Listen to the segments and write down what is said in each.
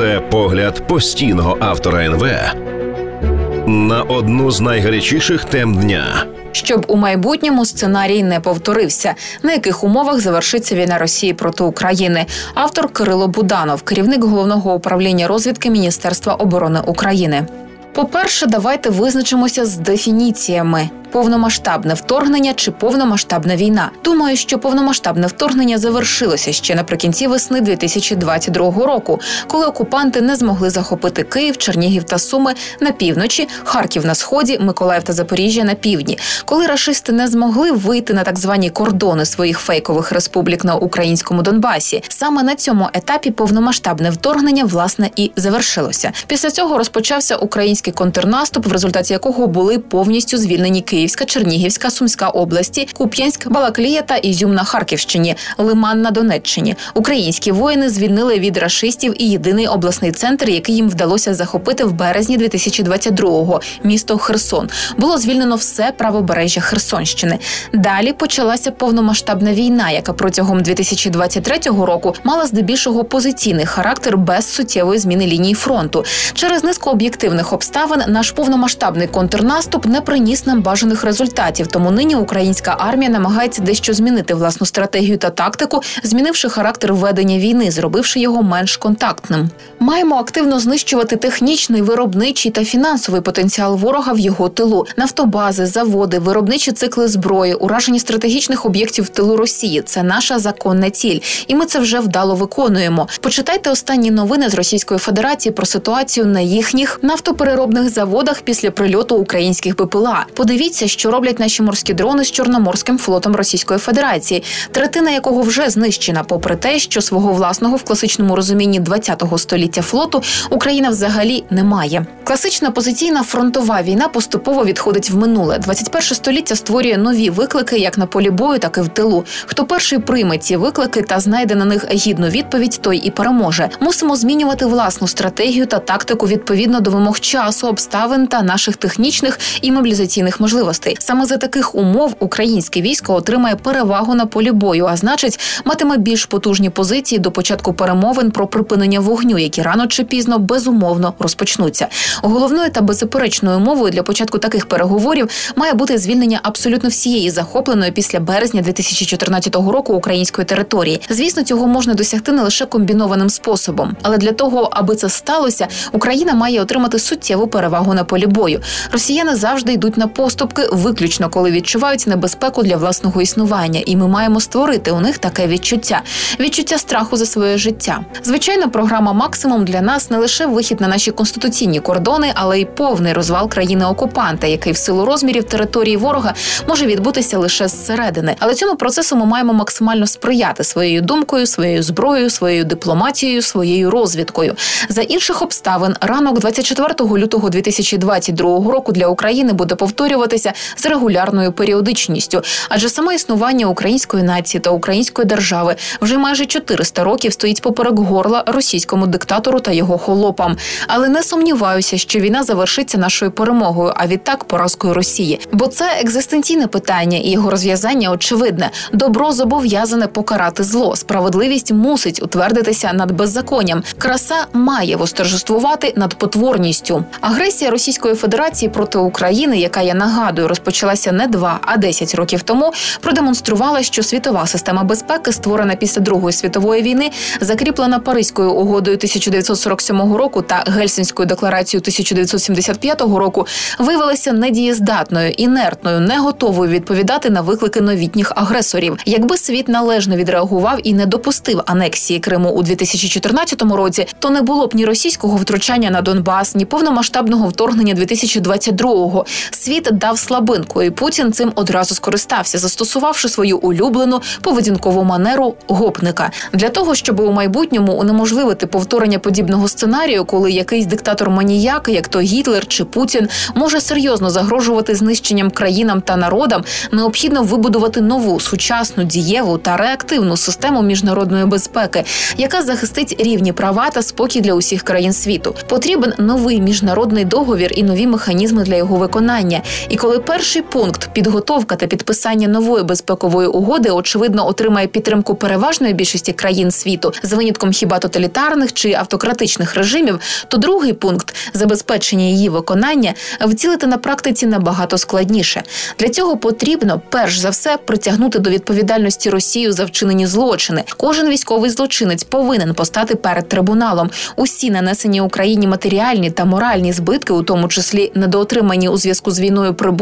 Це погляд постійного автора НВ на одну з найгарячіших тем дня. Щоб у майбутньому сценарій не повторився, на яких умовах завершиться війна Росії проти України. Автор Кирило Буданов, керівник головного управління розвідки Міністерства оборони України. По-перше, давайте визначимося з дефініціями повномасштабне вторгнення чи повномасштабна війна. Думаю, що повномасштабне вторгнення завершилося ще наприкінці весни 2022 року, коли окупанти не змогли захопити Київ, Чернігів та Суми на півночі, Харків на сході, Миколаїв та Запоріжжя на півдні, коли рашисти не змогли вийти на так звані кордони своїх фейкових республік на українському Донбасі. Саме на цьому етапі повномасштабне вторгнення власне і завершилося. Після цього розпочався український контрнаступ, в результаті якого були повністю звільнені Київ. Київська, Чернігівська, Сумська області, Куп'янськ, Балаклія та Ізюм на Харківщині, Лиман на Донеччині. Українські воїни звільнили від рашистів і єдиний обласний центр, який їм вдалося захопити в березні 2022-го – місто Херсон. Було звільнено все правобережжя Херсонщини. Далі почалася повномасштабна війна, яка протягом 2023 року мала здебільшого позиційний характер без суттєвої зміни лінії фронту. Через низку об'єктивних обставин наш повномасштабний контрнаступ не приніс нам бажаних бажаних результатів. Тому нині українська армія намагається дещо змінити власну стратегію та тактику, змінивши характер ведення війни, зробивши його менш контактним. Маємо активно знищувати технічний, виробничий та фінансовий потенціал ворога в його тилу, нафтобази, заводи, виробничі цикли зброї, ураження стратегічних об'єктів в тилу Росії. Це наша законна ціль, і ми це вже вдало виконуємо. Почитайте останні новини з Російської Федерації про ситуацію на їхніх нафтопереробних заводах після прильоту українських БПЛА. Подивіться. Подивіться, що роблять наші морські дрони з Чорноморським флотом Російської Федерації, третина якого вже знищена, попри те, що свого власного в класичному розумінні ХХ століття флоту Україна взагалі не має. Класична позиційна фронтова війна поступово відходить в минуле. 21 століття створює нові виклики як на полі бою, так і в тилу. Хто перший прийме ці виклики та знайде на них гідну відповідь, той і переможе. Мусимо змінювати власну стратегію та тактику відповідно до вимог часу, обставин та наших технічних і мобілізаційних можливостей можливостей. Саме за таких умов українське військо отримає перевагу на полі бою, а значить, матиме більш потужні позиції до початку перемовин про припинення вогню, які рано чи пізно безумовно розпочнуться. Головною та беззаперечною мовою для початку таких переговорів має бути звільнення абсолютно всієї захопленої після березня 2014 року української території. Звісно, цього можна досягти не лише комбінованим способом, але для того, аби це сталося, Україна має отримати суттєву перевагу на полі бою. Росіяни завжди йдуть на поступки поступки виключно коли відчувають небезпеку для власного існування, і ми маємо створити у них таке відчуття відчуття страху за своє життя. Звичайно, програма максимум для нас не лише вихід на наші конституційні кордони, але й повний розвал країни окупанта, який в силу розмірів території ворога може відбутися лише зсередини. Але цьому процесу ми маємо максимально сприяти своєю думкою, своєю зброєю, своєю дипломатією, своєю розвідкою. За інших обставин ранок 24 лютого 2022 року для України буде повторюватися відбуватися з регулярною періодичністю, адже саме існування української нації та української держави вже майже 400 років стоїть поперек горла російському диктатору та його холопам. Але не сумніваюся, що війна завершиться нашою перемогою, а відтак поразкою Росії. Бо це екзистенційне питання, і його розв'язання очевидне. Добро зобов'язане покарати зло. Справедливість мусить утвердитися над беззаконням. Краса має восторжествувати над потворністю. Агресія Російської Федерації проти України, яка я нагадую нагадую, розпочалася не два, а десять років тому. Продемонструвала, що світова система безпеки, створена після Другої світової війни, закріплена Паризькою угодою 1947 року та Гельсінською декларацією 1975 року, виявилася недієздатною, інертною, не готовою відповідати на виклики новітніх агресорів. Якби світ належно відреагував і не допустив анексії Криму у 2014 році, то не було б ні російського втручання на Донбас, ні повномасштабного вторгнення 2022-го. Світ дав слабинку, і Путін цим одразу скористався, застосувавши свою улюблену поведінкову манеру гопника для того, щоб у майбутньому унеможливити повторення подібного сценарію, коли якийсь диктатор маніяк, як то Гітлер чи Путін, може серйозно загрожувати знищенням країнам та народам, необхідно вибудувати нову сучасну дієву та реактивну систему міжнародної безпеки, яка захистить рівні права та спокій для усіх країн світу. Потрібен новий міжнародний договір і нові механізми для його виконання. І коли Коли перший пункт підготовка та підписання нової безпекової угоди очевидно отримає підтримку переважної більшості країн світу за винятком хіба тоталітарних чи автократичних режимів, то другий пункт забезпечення її виконання втілити на практиці набагато складніше. Для цього потрібно перш за все притягнути до відповідальності Росію за вчинені злочини. Кожен військовий злочинець повинен постати перед трибуналом. Усі нанесені Україні матеріальні та моральні збитки, у тому числі недоотримані у зв'язку з війною прибутки,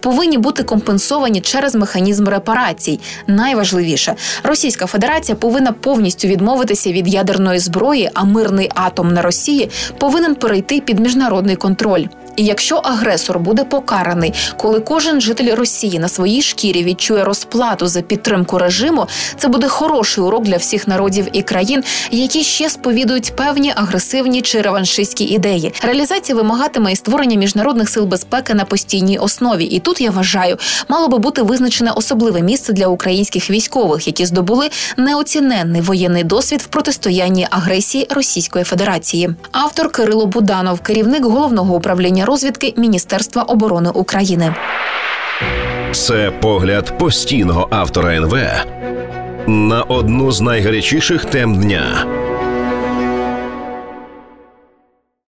повинні бути компенсовані через механізм репарацій. Найважливіше, Російська Федерація повинна повністю відмовитися від ядерної зброї, а мирний атом на Росії повинен перейти під міжнародний контроль. І якщо агресор буде покараний, коли кожен житель Росії на своїй шкірі відчує розплату за підтримку режиму, це буде хороший урок для всіх народів і країн, які ще сповідують певні агресивні чи реваншистські ідеї. Реалізація вимагатиме і створення міжнародних сил безпеки на постійній основі. І тут я вважаю, мало би бути визначене особливе місце для українських військових, які здобули неоціненний воєнний досвід в протистоянні агресії Російської Федерації. Автор Кирило Буданов, керівник головного управління розвідки Міністерства оборони України. Це погляд постійного автора НВ на одну з найгарячіших тем дня.